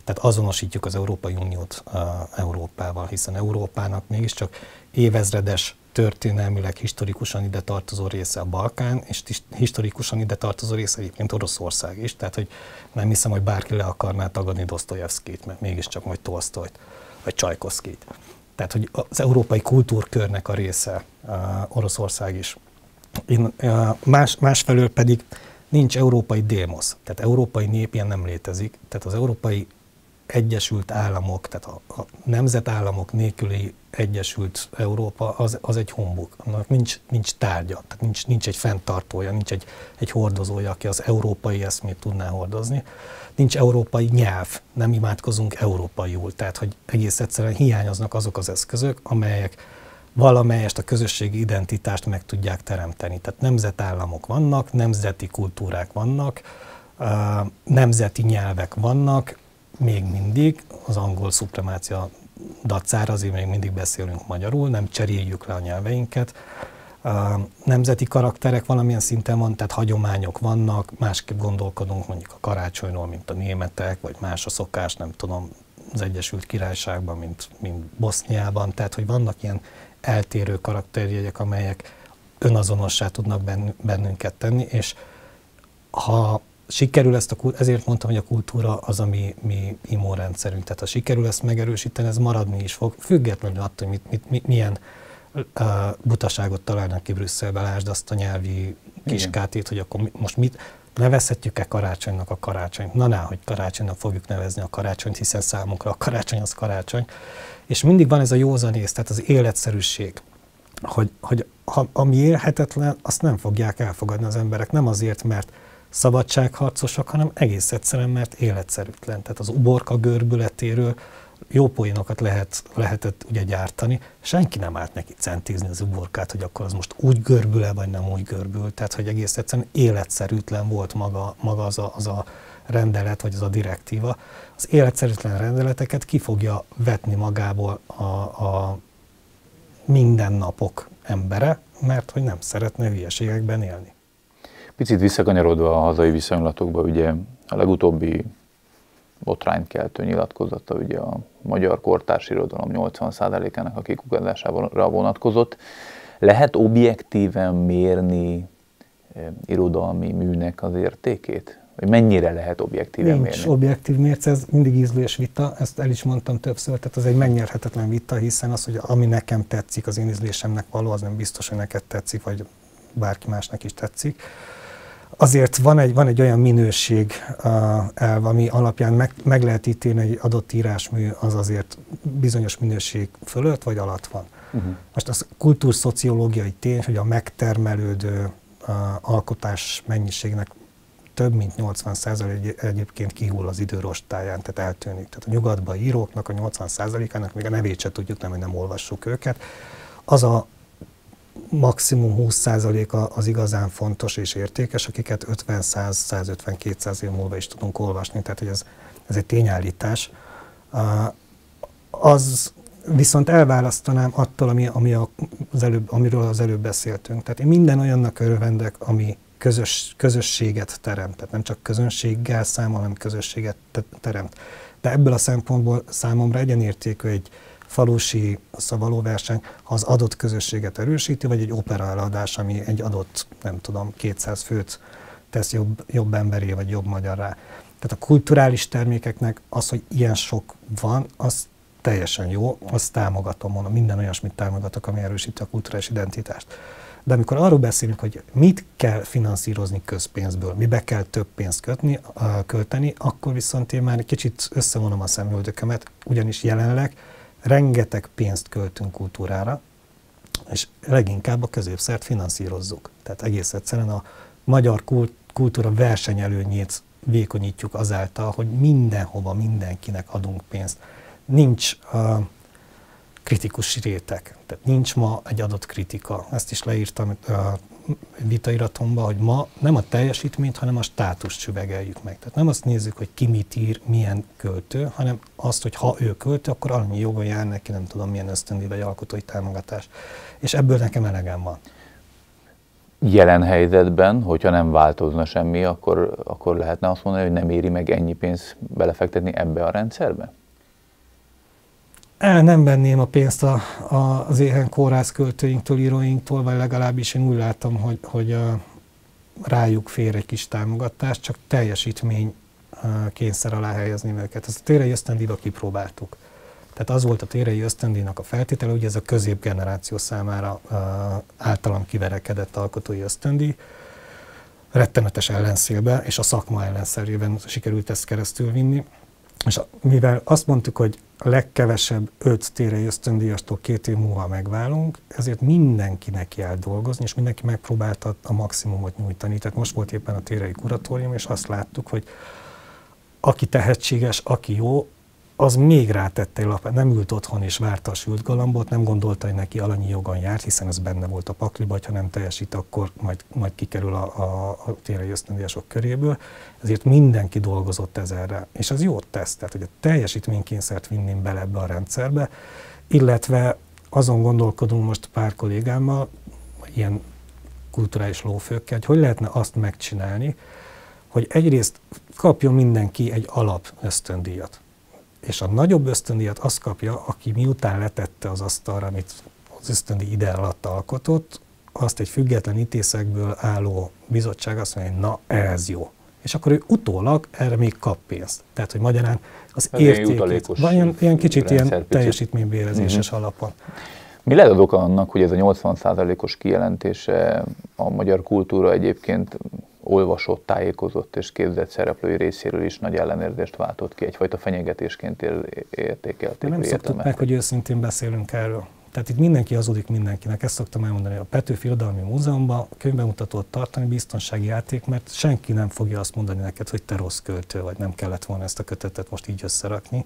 tehát azonosítjuk az Európai Uniót uh, Európával, hiszen Európának mégiscsak évezredes történelmileg historikusan ide tartozó része a Balkán, és historikusan ide tartozó része egyébként Oroszország is. Tehát, hogy nem hiszem, hogy bárki le akarná tagadni Dostoyevskit, mert mégiscsak majd Tolstoyt, vagy Csajkoszkit. Tehát, hogy az európai kultúrkörnek a része uh, Oroszország is. Én, uh, más, másfelől pedig nincs európai démosz, tehát európai nép ilyen nem létezik. Tehát az európai Egyesült Államok, tehát a, a nemzetállamok nélküli Egyesült Európa, az, az egy humbuk. Annak nincs, nincs tárgya, tehát nincs, nincs egy fenntartója, nincs egy, egy hordozója, aki az európai eszmét tudná hordozni. Nincs európai nyelv, nem imádkozunk európaiul, tehát hogy egész egyszerűen hiányoznak azok az eszközök, amelyek valamelyest a közösségi identitást meg tudják teremteni. Tehát nemzetállamok vannak, nemzeti kultúrák vannak, nemzeti nyelvek vannak, még mindig az angol szupremácia dacára azért még mindig beszélünk magyarul, nem cseréljük le a nyelveinket. Nemzeti karakterek valamilyen szinten van, tehát hagyományok vannak, másképp gondolkodunk mondjuk a karácsonyról, mint a németek, vagy más a szokás, nem tudom, az Egyesült Királyságban, mint, mint Boszniában, tehát hogy vannak ilyen eltérő karakterjegyek, amelyek önazonossá tudnak bennünket tenni, és ha sikerül ezt a, ezért mondtam, hogy a kultúra az a mi, mi. Tehát ha sikerül ezt megerősíteni, ez maradni is fog, függetlenül attól, hogy mit, mit, milyen butaságot találnak ki Brüsszelbe, lásd azt a nyelvi kiskátét, hogy akkor most mit, nevezhetjük-e karácsonynak a karácsonyt? Na, ná, hogy karácsonynak fogjuk nevezni a karácsonyt, hiszen számunkra a karácsony az karácsony. És mindig van ez a józanész, tehát az életszerűség, hogy, hogy ha, ami élhetetlen, azt nem fogják elfogadni az emberek, nem azért, mert szabadságharcosok, hanem egész egyszerűen, mert életszerűtlen. Tehát az uborka görbületéről jó poénokat lehet, lehetett ugye gyártani, senki nem állt neki centizni az uborkát, hogy akkor az most úgy görbül-e, vagy nem úgy görbül. Tehát, hogy egész egyszerűen életszerűtlen volt maga, maga az, a, az a rendelet, vagy az a direktíva. Az életszerűtlen rendeleteket ki fogja vetni magából a, a mindennapok embere, mert hogy nem szeretne hülyeségekben élni. Picit visszakanyarodva a hazai viszonylatokba, ugye a legutóbbi botránykeltő nyilatkozata ugye a magyar kortárs irodalom 80%-ának a kikukadására vonatkozott. Lehet objektíven mérni eh, irodalmi műnek az értékét? Vagy mennyire lehet objektíven Nincs mérni? objektív mérce, ez mindig ízlés vita, ezt el is mondtam többször, tehát az egy megnyerhetetlen vita, hiszen az, hogy ami nekem tetszik, az én ízlésemnek való, az nem biztos, hogy neked tetszik, vagy bárki másnak is tetszik azért van egy, van egy olyan minőség uh, elv, ami alapján meg, meg lehet ítélni, hogy egy adott írásmű az azért bizonyos minőség fölött vagy alatt van. Uh-huh. Most az kultúrszociológiai tény, hogy a megtermelődő uh, alkotás mennyiségnek több mint 80% egyébként kihull az idő rostáján, tehát eltűnik. Tehát a nyugatban íróknak a 80%-ának még a nevét se tudjuk, nem, hogy nem olvassuk őket. Az a maximum 20% az igazán fontos és értékes, akiket 50-100-150-200 év múlva is tudunk olvasni, tehát hogy ez, ez egy tényállítás. Az viszont elválasztanám attól, ami, ami az előbb, amiről az előbb beszéltünk. Tehát én minden olyannak örvendek, ami közös, közösséget teremt. Tehát nem csak közönséggel számol, hanem közösséget teremt. De ebből a szempontból számomra egyenértékű egy, falusi szavalóverseny az adott közösséget erősíti, vagy egy opera eladás, ami egy adott, nem tudom, 200 főt tesz jobb, jobb emberé, vagy jobb magyarrá. Tehát a kulturális termékeknek az, hogy ilyen sok van, az teljesen jó, azt támogatom, mondom, minden olyasmit támogatok, ami erősíti a kulturális identitást. De amikor arról beszélünk, hogy mit kell finanszírozni közpénzből, mibe kell több pénzt kötni, költeni, akkor viszont én már kicsit összevonom a szemüldökömet, ugyanis jelenleg rengeteg pénzt költünk kultúrára, és leginkább a középszert finanszírozzuk. Tehát egész egyszerűen a magyar kultúra versenyelőnyét vékonyítjuk azáltal, hogy mindenhova mindenkinek adunk pénzt. Nincs uh, kritikus réteg, tehát nincs ma egy adott kritika. Ezt is leírtam uh, vitairatomba, hogy ma nem a teljesítményt, hanem a státust süvegeljük meg. Tehát nem azt nézzük, hogy ki mit ír, milyen költő, hanem azt, hogy ha ő költő, akkor annyi joga jár neki, nem tudom milyen ösztöndi vagy alkotói támogatás. És ebből nekem elegem van. Jelen helyzetben, hogyha nem változna semmi, akkor, akkor lehetne azt mondani, hogy nem éri meg ennyi pénzt belefektetni ebbe a rendszerbe? El nem venném a pénzt a, a, az éhen kórház költőinktől, íróinktól, vagy legalábbis én úgy látom, hogy, hogy a, rájuk fér egy kis támogatás, csak teljesítmény kényszer alá helyezni őket. Ezt a térei ösztöndíjba kipróbáltuk. Tehát az volt a térei ösztöndíjnak a feltétele, hogy ez a középgeneráció számára uh, általam kiverekedett alkotói ösztöndíj, rettenetes ellenszélbe, és a szakma ellenszerében sikerült ezt keresztül vinni. És mivel azt mondtuk, hogy a legkevesebb öt térei ösztöndíjastól két év múlva megválunk, ezért mindenki neki dolgozni, és mindenki megpróbálta a maximumot nyújtani. Tehát most volt éppen a térei kuratórium, és azt láttuk, hogy aki tehetséges, aki jó, az még rátette egy lapát, nem ült otthon és várta a sült galambot, nem gondolta, hogy neki alanyi jogon járt, hiszen ez benne volt a pakliba, ha nem teljesít, akkor majd, majd kikerül a, a, a térei ösztöndíjasok köréből. Ezért mindenki dolgozott ezerre, és az jót tesz, tehát hogy a teljesítménykényszert vinném bele ebbe a rendszerbe, illetve azon gondolkodunk most pár kollégámmal, ilyen kulturális lófőkkel, hogy hogy lehetne azt megcsinálni, hogy egyrészt kapjon mindenki egy alap ösztöndíjat és a nagyobb ösztöndíjat azt kapja, aki miután letette az asztalra, amit az ösztöndi ide alatt alkotott, azt egy független ítészekből álló bizottság azt mondja, hogy na ez jó. És akkor ő utólag erre még kap pénzt. Tehát, hogy magyarán az Ez értékét, vagy ilyen, ilyen kicsit ilyen teljesítménybérezéses uh-huh. alapon. Mi lehet az oka annak, hogy ez a 80%-os kijelentése a magyar kultúra egyébként olvasott, tájékozott és képzett szereplői részéről is nagy ellenérzést váltott ki, egyfajta fenyegetésként értékelték. Nem szoktuk meg, hogy őszintén beszélünk erről. Tehát itt mindenki hazudik mindenkinek, ezt szoktam elmondani. A Petőfi Irodalmi Múzeumban könyvbemutatót tartani biztonsági játék, mert senki nem fogja azt mondani neked, hogy te rossz költő vagy, nem kellett volna ezt a kötetet most így összerakni.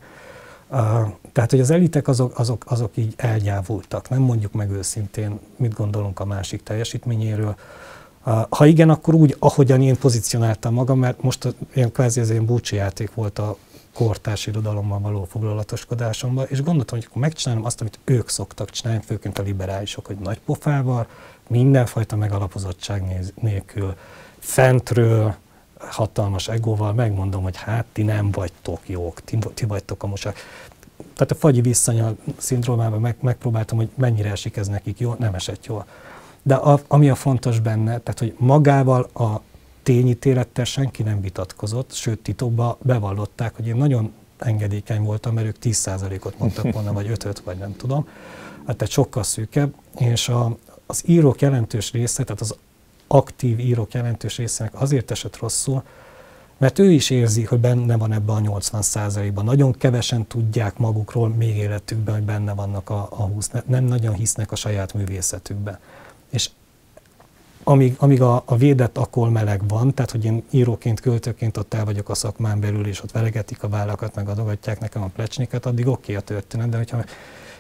tehát, hogy az elitek azok, azok, azok így elgyávultak, nem mondjuk meg őszintén, mit gondolunk a másik teljesítményéről. Ha igen, akkor úgy, ahogyan én pozícionáltam magam, mert most ilyen kvázi ez ilyen búcsijáték volt a kortárs irodalommal való foglalatoskodásomban, és gondoltam, hogy akkor megcsinálom azt, amit ők szoktak csinálni, főként a liberálisok, hogy nagy pofával, mindenfajta megalapozottság nélkül, fentről, hatalmas egóval megmondom, hogy hát ti nem vagytok jók, ti, ti vagytok a mosak. Tehát a fagyi visszanya szindrómában meg, megpróbáltam, hogy mennyire esik ez nekik jó, nem esett jól. De a, ami a fontos benne, tehát hogy magával a tényítélettel senki nem vitatkozott, sőt titokban bevallották, hogy én nagyon engedékeny voltam, mert ők 10%-ot mondtak volna, vagy 5 vagy nem tudom. Hát tehát sokkal szűkebb, és a, az írók jelentős része, tehát az aktív írók jelentős részének azért esett rosszul, mert ő is érzi, hogy benne van ebben a 80 ban Nagyon kevesen tudják magukról még életükben, hogy benne vannak a, a 20, nem nagyon hisznek a saját művészetükben. Amíg, amíg a, a védett akol meleg van, tehát hogy én íróként, költőként ott el vagyok a szakmán belül, és ott veregetik a vállakat, meg adogatják nekem a plecsniket, addig oké okay a történet, de hogyha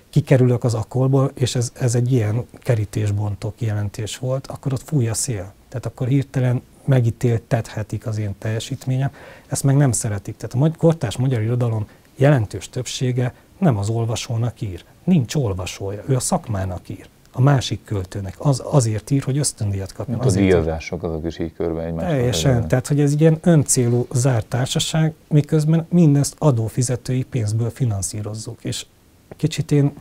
kikerülök az akkolból, és ez, ez egy ilyen kerítésbontó kijelentés volt, akkor ott fúj a szél. Tehát akkor hirtelen megítéltethetik az én teljesítményem, ezt meg nem szeretik. Tehát a kortás magyar irodalom jelentős többsége nem az olvasónak ír. Nincs olvasója, ő a szakmának ír. A másik költőnek. Az, azért ír, hogy ösztöndíjat kapjon. Mint a díjazások azok is így körbe egymásra. Teljesen. Tehát, hogy ez egy ilyen öncélú zárt társaság, miközben mindezt adófizetői pénzből finanszírozzuk. És kicsit én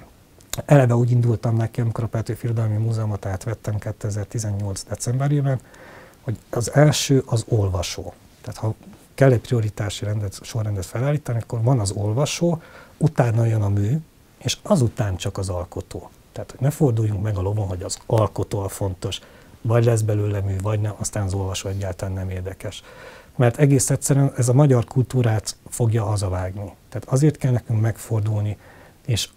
eleve úgy indultam nekem, amikor a Petőfi Irodalmi Múzeumot átvettem 2018. decemberében, hogy az első az olvasó. Tehát ha kell egy prioritási rendet, sorrendet felállítani, akkor van az olvasó, utána jön a mű, és azután csak az alkotó. Tehát hogy ne forduljunk meg a lovon, hogy az alkotó a fontos, vagy lesz belőle mű, vagy nem, aztán az olvasó egyáltalán nem érdekes. Mert egész egyszerűen ez a magyar kultúrát fogja hazavágni. Tehát azért kell nekünk megfordulni, és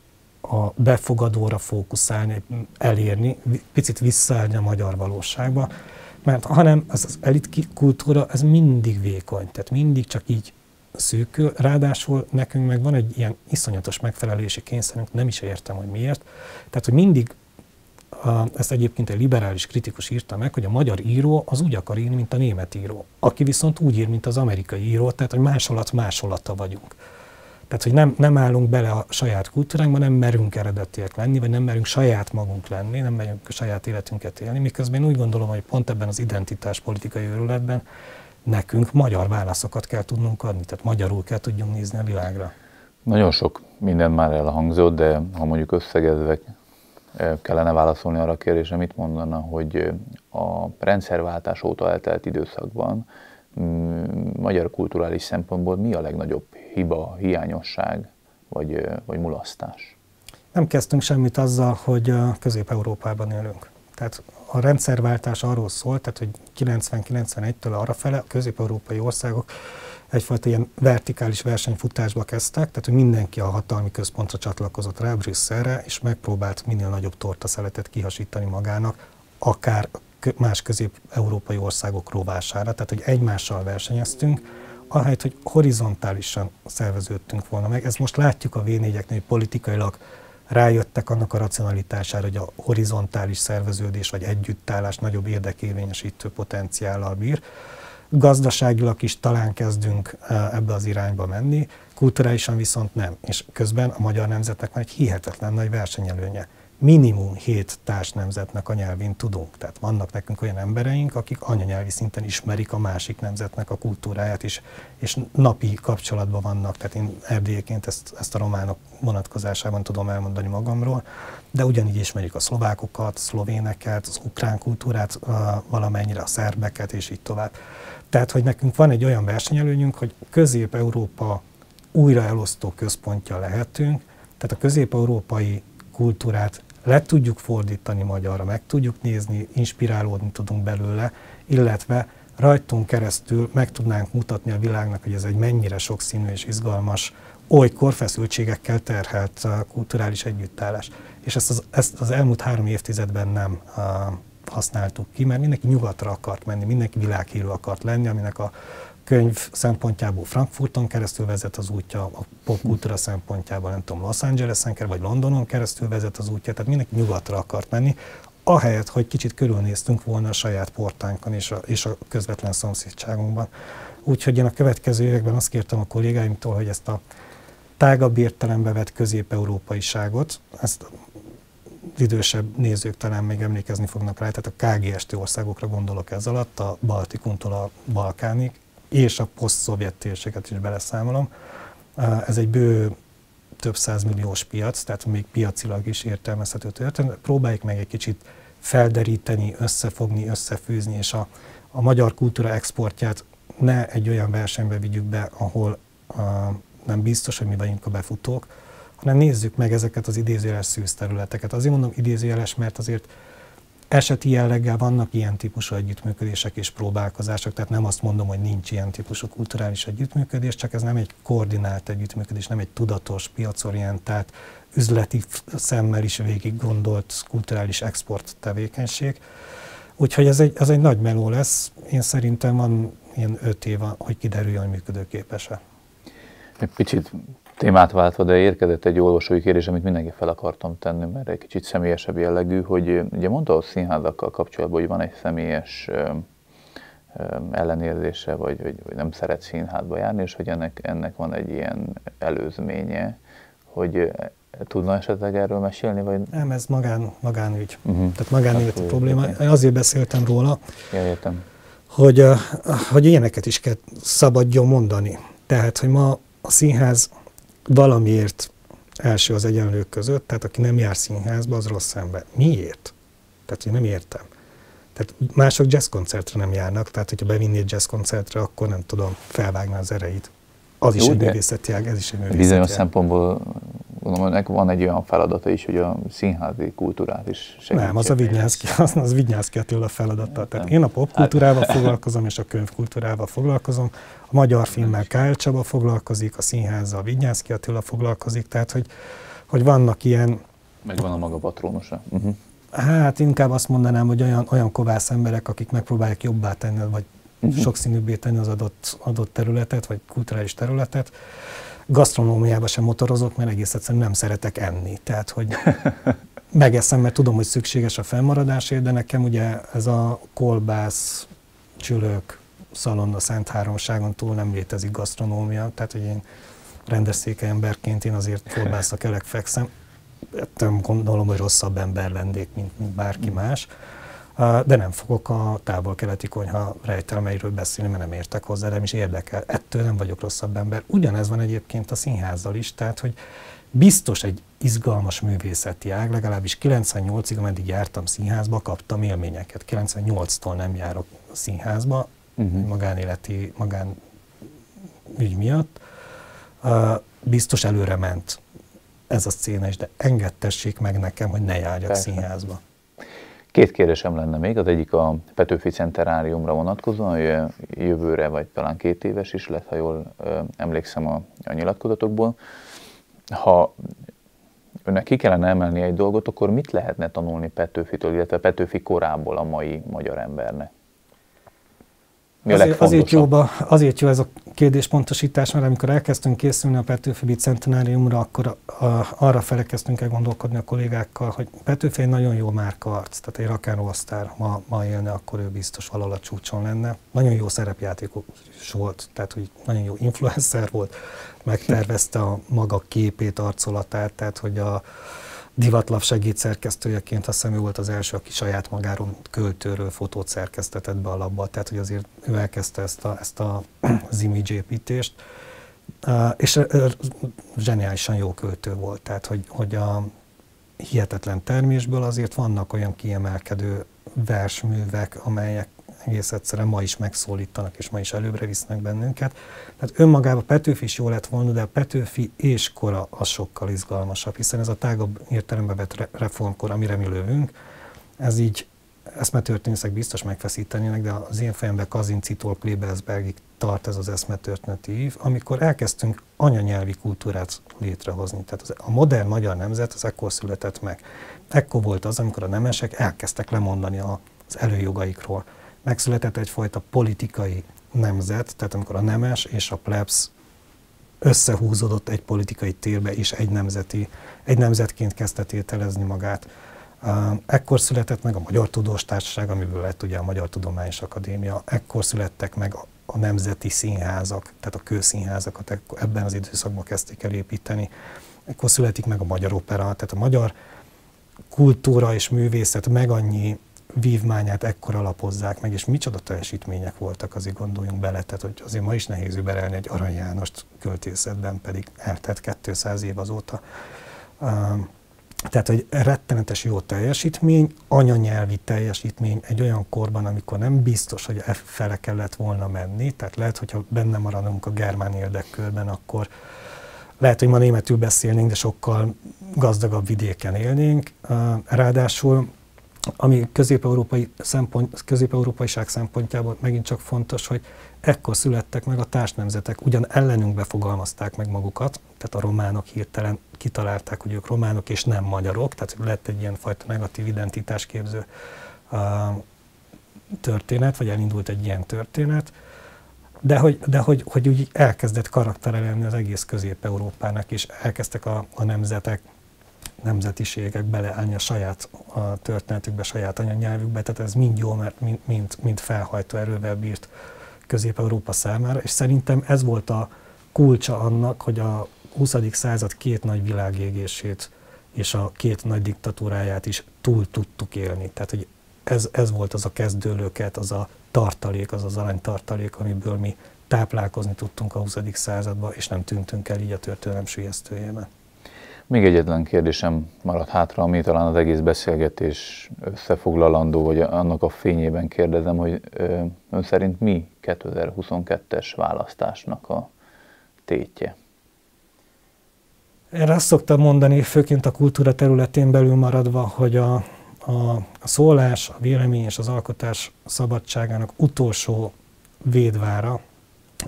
a befogadóra fókuszálni, elérni, picit visszaállni a magyar valóságba, mert hanem ez az elit kultúra, ez mindig vékony, tehát mindig csak így szűkül, ráadásul nekünk meg van egy ilyen iszonyatos megfelelési kényszerünk, nem is értem, hogy miért. Tehát, hogy mindig, ezt egyébként egy liberális kritikus írta meg, hogy a magyar író az úgy akar írni, mint a német író, aki viszont úgy ír, mint az amerikai író, tehát, hogy másolat másolata vagyunk. Tehát, hogy nem, nem állunk bele a saját kultúránkba, nem merünk eredetiek lenni, vagy nem merünk saját magunk lenni, nem merünk a saját életünket élni, miközben én úgy gondolom, hogy pont ebben az identitás politikai őrületben nekünk magyar válaszokat kell tudnunk adni, tehát magyarul kell tudjunk nézni a világra. Nagyon sok minden már elhangzott, de ha mondjuk összegezve eh, kellene válaszolni arra a kérdésre, mit mondana, hogy eh, a rendszerváltás óta eltelt időszakban mm, magyar kulturális szempontból mi a legnagyobb hiba, hiányosság vagy, vagy mulasztás? Nem kezdtünk semmit azzal, hogy Közép-Európában élünk. Tehát a rendszerváltás arról szól, tehát hogy 90-91-től arra fele a közép-európai országok egyfajta ilyen vertikális versenyfutásba kezdtek, tehát hogy mindenki a hatalmi központra csatlakozott rá, Brüsszelre, és megpróbált minél nagyobb tortaszeletet kihasítani magának, akár más közép-európai országok rovására, tehát hogy egymással versenyeztünk, ahelyett, hogy horizontálisan szerveződtünk volna meg. Ezt most látjuk a V4-eknél, hogy politikailag rájöttek annak a racionalitására, hogy a horizontális szerveződés vagy együttállás nagyobb érdekérvényesítő potenciállal bír. Gazdaságilag is talán kezdünk e, ebbe az irányba menni, kulturálisan viszont nem. És közben a magyar nemzetnek van egy hihetetlen nagy versenyelőnye minimum hét társnemzetnek a nyelvén tudunk. Tehát vannak nekünk olyan embereink, akik anyanyelvi szinten ismerik a másik nemzetnek a kultúráját is, és napi kapcsolatban vannak. Tehát én erdélyeként ezt, ezt a románok vonatkozásában tudom elmondani magamról, de ugyanígy ismerik a szlovákokat, szlovéneket, az ukrán kultúrát, valamennyire a szerbeket, és így tovább. Tehát, hogy nekünk van egy olyan versenyelőnyünk, hogy Közép-Európa újra elosztó központja lehetünk, tehát a közép-európai kultúrát le tudjuk fordítani magyarra, meg tudjuk nézni, inspirálódni tudunk belőle, illetve rajtunk keresztül meg tudnánk mutatni a világnak, hogy ez egy mennyire sokszínű és izgalmas, olykor feszültségekkel terhelt uh, kulturális együttállás. És ezt az, ezt az elmúlt három évtizedben nem uh, használtuk ki, mert mindenki nyugatra akart menni, mindenki világhírű akart lenni, aminek a könyv szempontjából Frankfurton keresztül vezet az útja, a popkultúra szempontjából nem tudom, Los Angelesen vagy Londonon keresztül vezet az útja, tehát mindenki nyugatra akart menni, ahelyett, hogy kicsit körülnéztünk volna a saját portánkon és a, és a közvetlen szomszédságunkban. Úgyhogy én a következő években azt kértem a kollégáimtól, hogy ezt a tágabb értelembe vett közép-európaiságot, ezt idősebb nézők talán még emlékezni fognak rá, tehát a KGST országokra gondolok ez alatt, a Baltikumtól a Balkánig, és a poszt-szovjet térséget is beleszámolom. Ez egy bő több milliós piac, tehát még piacilag is értelmezhető történet. Próbáljuk meg egy kicsit felderíteni, összefogni, összefűzni, és a, a magyar kultúra exportját ne egy olyan versenybe vigyük be, ahol uh, nem biztos, hogy mi vagyunk a befutók, hanem nézzük meg ezeket az idézőjeles szűz területeket. Azért mondom idézőjeles, mert azért eseti jelleggel vannak ilyen típusú együttműködések és próbálkozások, tehát nem azt mondom, hogy nincs ilyen típusú kulturális együttműködés, csak ez nem egy koordinált együttműködés, nem egy tudatos, piacorientált, üzleti szemmel is végig gondolt kulturális export tevékenység. Úgyhogy ez egy, ez egy nagy meló lesz. Én szerintem van ilyen öt év, hogy kiderüljön, hogy működőképes-e. Egy picit témát váltva, de érkezett egy olvasói kérdés, amit mindenki fel akartam tenni, mert egy kicsit személyesebb jellegű, hogy ugye mondta a színházakkal kapcsolatban, hogy van egy személyes ellenérzése, vagy, vagy, vagy nem szeret színházba járni, és hogy ennek, ennek van egy ilyen előzménye, hogy tudna esetleg erről mesélni? Vagy? Nem, ez magán, magánügy. Uh-huh. Tehát magánügy hát, a probléma. Én azért beszéltem róla, ja, értem. Hogy, hogy ilyeneket is kell szabadjon mondani. Tehát, hogy ma a színház valamiért első az egyenlők között, tehát aki nem jár színházba, az rossz ember. Miért? Tehát, hogy nem értem. Tehát mások jazzkoncertre nem járnak, tehát hogyha bevinnéd jazzkoncertre, akkor nem tudom, felvágná az ereit. Az Jó, is egy művészeti ág, ez is egy művészeti Bizonyos szempontból gondolom, ennek van egy olyan feladata is, hogy a színházi kultúrát is segítse. Nem, az a Vignyászki, az, az Vignyászki Attila feladata. Tehát én a popkultúrával hát. foglalkozom, és a könyvkultúrával foglalkozom. A magyar filmmel Kál Csaba foglalkozik, a színházzal Vignyászki Attila foglalkozik, tehát hogy, hogy vannak ilyen... Megvan a maga patronusa. Uh-huh. Hát inkább azt mondanám, hogy olyan, olyan kovász emberek, akik megpróbálják jobbá tenni, vagy uh-huh. sokszínűbbé tenni az adott, adott területet, vagy kulturális területet. Gasztronómiába sem motorozok, mert egész egyszerűen nem szeretek enni. Tehát, hogy megeszem, mert tudom, hogy szükséges a fennmaradásért, de nekem ugye ez a kolbász, csülök, szalonna Szent Háromságon túl nem létezik gasztronómia, tehát hogy én rendes emberként én azért kolbászra kelek fekszem. Nem gondolom, hogy rosszabb ember lennék, mint, mint bárki más de nem fogok a távol-keleti konyha rejtelmeiről beszélni, mert nem értek hozzá, nem is érdekel. Ettől nem vagyok rosszabb ember. Ugyanez van egyébként a színházzal is, tehát hogy biztos egy izgalmas művészeti ág, legalábbis 98-ig, ameddig jártam színházba, kaptam élményeket. 98-tól nem járok a színházba, uh-huh. magánéleti, magán ügy miatt. Uh, biztos előre ment ez a széna is, de engedtessék meg nekem, hogy ne járjak Persze. színházba. Két kérdésem lenne még, az egyik a Petőfi Centeráriumra vonatkozóan, jövőre, vagy talán két éves is lett, ha jól emlékszem a, a nyilatkozatokból. Ha önnek ki kellene emelni egy dolgot, akkor mit lehetne tanulni Petőfitől, illetve Petőfi korából a mai magyar embernek? Mi azért, azért, jóba, azért jó ez a kérdéspontosítás, mert amikor elkezdtünk készülni a Petőfi Centenáriumra, akkor a, a, arra felekeztünk el gondolkodni a kollégákkal, hogy Petőfi egy nagyon jó márka arc, tehát egy rock'n'roll ma, ma élne, akkor ő biztos valahol a csúcson lenne. Nagyon jó szerepjátékos volt, tehát hogy nagyon jó influencer volt, megtervezte a maga képét, arcolatát, tehát hogy a, Divatlap segédszerkesztőjeként azt hiszem ő volt az első, aki saját magáról költőről fotót szerkesztetett be a labba, tehát hogy azért ő elkezdte ezt, a, ezt a, az image építést, és uh, zseniálisan jó költő volt, tehát hogy, hogy a hihetetlen termésből azért vannak olyan kiemelkedő versművek, amelyek egész egyszerűen ma is megszólítanak, és ma is előbbre visznek bennünket. Tehát önmagában Petőfi is jó lett volna, de a Petőfi és kora az sokkal izgalmasabb, hiszen ez a tágabb értelembe vett reformkor, amire mi lövünk, ez így eszmetörténészek biztos megfeszítenének, de az én fejemben Kazincitól Klebersbergig tart ez az eszmetörténeti ív, amikor elkezdtünk anyanyelvi kultúrát létrehozni. Tehát az, a modern magyar nemzet az ekkor született meg. Ekkor volt az, amikor a nemesek elkezdtek lemondani az előjogaikról megszületett egyfajta politikai nemzet, tehát amikor a nemes és a plebs összehúzódott egy politikai térbe, és egy, nemzeti, egy nemzetként kezdte tételezni magát. Ekkor született meg a Magyar Tudós Társaság, amiből lett ugye a Magyar Tudományos Akadémia, ekkor születtek meg a nemzeti színházak, tehát a kőszínházakat ebben az időszakban kezdték el építeni. Ekkor születik meg a magyar opera, tehát a magyar kultúra és művészet meg annyi vívmányát ekkor alapozzák meg, és micsoda teljesítmények voltak, azért gondoljunk bele, tehát hogy azért ma is nehéz überelni egy Arany Jánost költészetben, pedig eltelt 200 év azóta. Tehát egy rettenetes jó teljesítmény, anyanyelvi teljesítmény egy olyan korban, amikor nem biztos, hogy e fele kellett volna menni, tehát lehet, hogyha benne maradunk a germán érdekkörben, akkor lehet, hogy ma németül beszélnénk, de sokkal gazdagabb vidéken élnénk. Ráadásul ami közép-európai szempont, közép-európaiság szempontjából megint csak fontos, hogy ekkor születtek meg a társnemzetek, ugyan ellenünk befogalmazták meg magukat, tehát a románok hirtelen kitalálták, hogy ők románok és nem magyarok, tehát lett egy ilyen fajta negatív identitásképző uh, történet, vagy elindult egy ilyen történet, de hogy, de hogy, hogy úgy elkezdett karaktere az egész Közép-Európának, és elkezdtek a, a nemzetek nemzetiségek beleállni a saját a történetükbe, saját anyanyelvükbe, tehát ez mind jó, mert mind, mind, mind felhajtó erővel bírt Közép-Európa számára, és szerintem ez volt a kulcsa annak, hogy a 20. század két nagy világégését és a két nagy diktatúráját is túl tudtuk élni. Tehát, hogy ez, ez volt az a kezdőlőket, az a tartalék, az az aranytartalék, amiből mi táplálkozni tudtunk a 20. században, és nem tűntünk el így a történelem sülyeztőjében. Még egyetlen kérdésem maradt hátra, ami talán az egész beszélgetés összefoglalandó, vagy annak a fényében kérdezem, hogy ön szerint mi 2022-es választásnak a tétje? Én azt szoktam mondani, főként a kultúra területén belül maradva, hogy a, a, a szólás, a vélemény és az alkotás szabadságának utolsó védvára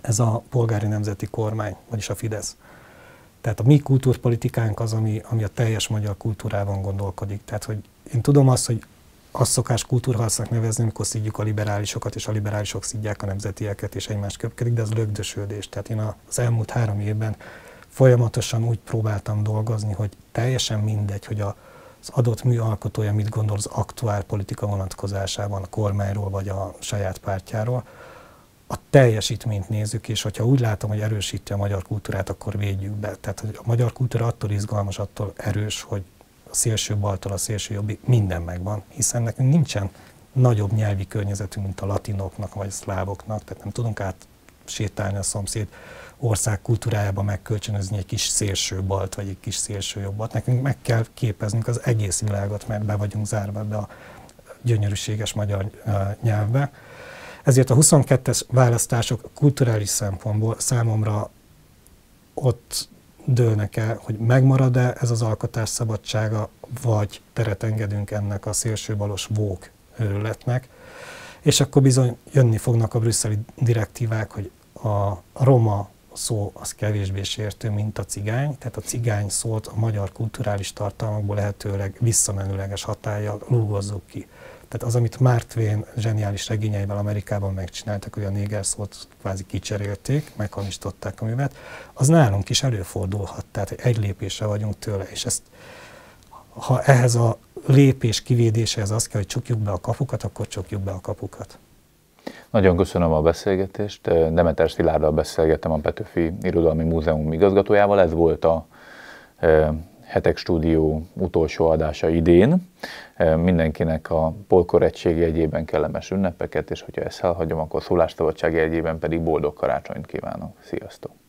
ez a polgári nemzeti kormány, vagyis a Fidesz. Tehát a mi kultúrpolitikánk az, ami, ami a teljes magyar kultúrában gondolkodik. Tehát, hogy én tudom azt, hogy azt szokás kultúrharcnak nevezni, amikor szidjuk a liberálisokat, és a liberálisok szidják a nemzetieket, és egymást köpkedik, de az lögdösödés. Tehát én az elmúlt három évben folyamatosan úgy próbáltam dolgozni, hogy teljesen mindegy, hogy a, az adott mű alkotója mit gondol az aktuál politika vonatkozásában, a kormányról vagy a saját pártjáról, a teljesítményt nézzük, és hogyha úgy látom, hogy erősíti a magyar kultúrát, akkor védjük be. Tehát hogy a magyar kultúra attól izgalmas, attól erős, hogy a szélső baltól a szélső jobbig minden megvan, hiszen nekünk nincsen nagyobb nyelvi környezetünk, mint a latinoknak vagy a szlávoknak, tehát nem tudunk át sétálni a szomszéd ország kultúrájába megkölcsönözni egy kis szélső balt, vagy egy kis szélső jobbat. Nekünk meg kell képeznünk az egész világot, mert be vagyunk zárva ebbe a gyönyörűséges magyar nyelvbe. Ezért a 22-es választások kulturális szempontból számomra ott dőlnek el, hogy megmarad-e ez az alkotás szabadsága, vagy teret engedünk ennek a szélsőbalos vók őrületnek. És akkor bizony jönni fognak a brüsszeli direktívák, hogy a roma szó az kevésbé sértő, mint a cigány, tehát a cigány szót a magyar kulturális tartalmakból lehetőleg visszamenőleges hatája lúgozzuk ki. Tehát az, amit Mark Twain zseniális regényeivel Amerikában megcsináltak, hogy a néger szót kvázi kicserélték, meghamisították a művet, az nálunk is előfordulhat, tehát egy lépésre vagyunk tőle, és ezt ha ehhez a lépés kivédéséhez az kell, hogy csukjuk be a kapukat, akkor csukjuk be a kapukat. Nagyon köszönöm a beszélgetést. Demeter Szilárddal beszélgettem a Petőfi Irodalmi Múzeum igazgatójával. Ez volt a Hetek Stúdió utolsó adása idén. Mindenkinek a Polkor egység jegyében kellemes ünnepeket, és hogyha ezt elhagyom, akkor szólásszabadság jegyében pedig boldog karácsonyt kívánok. Sziasztok!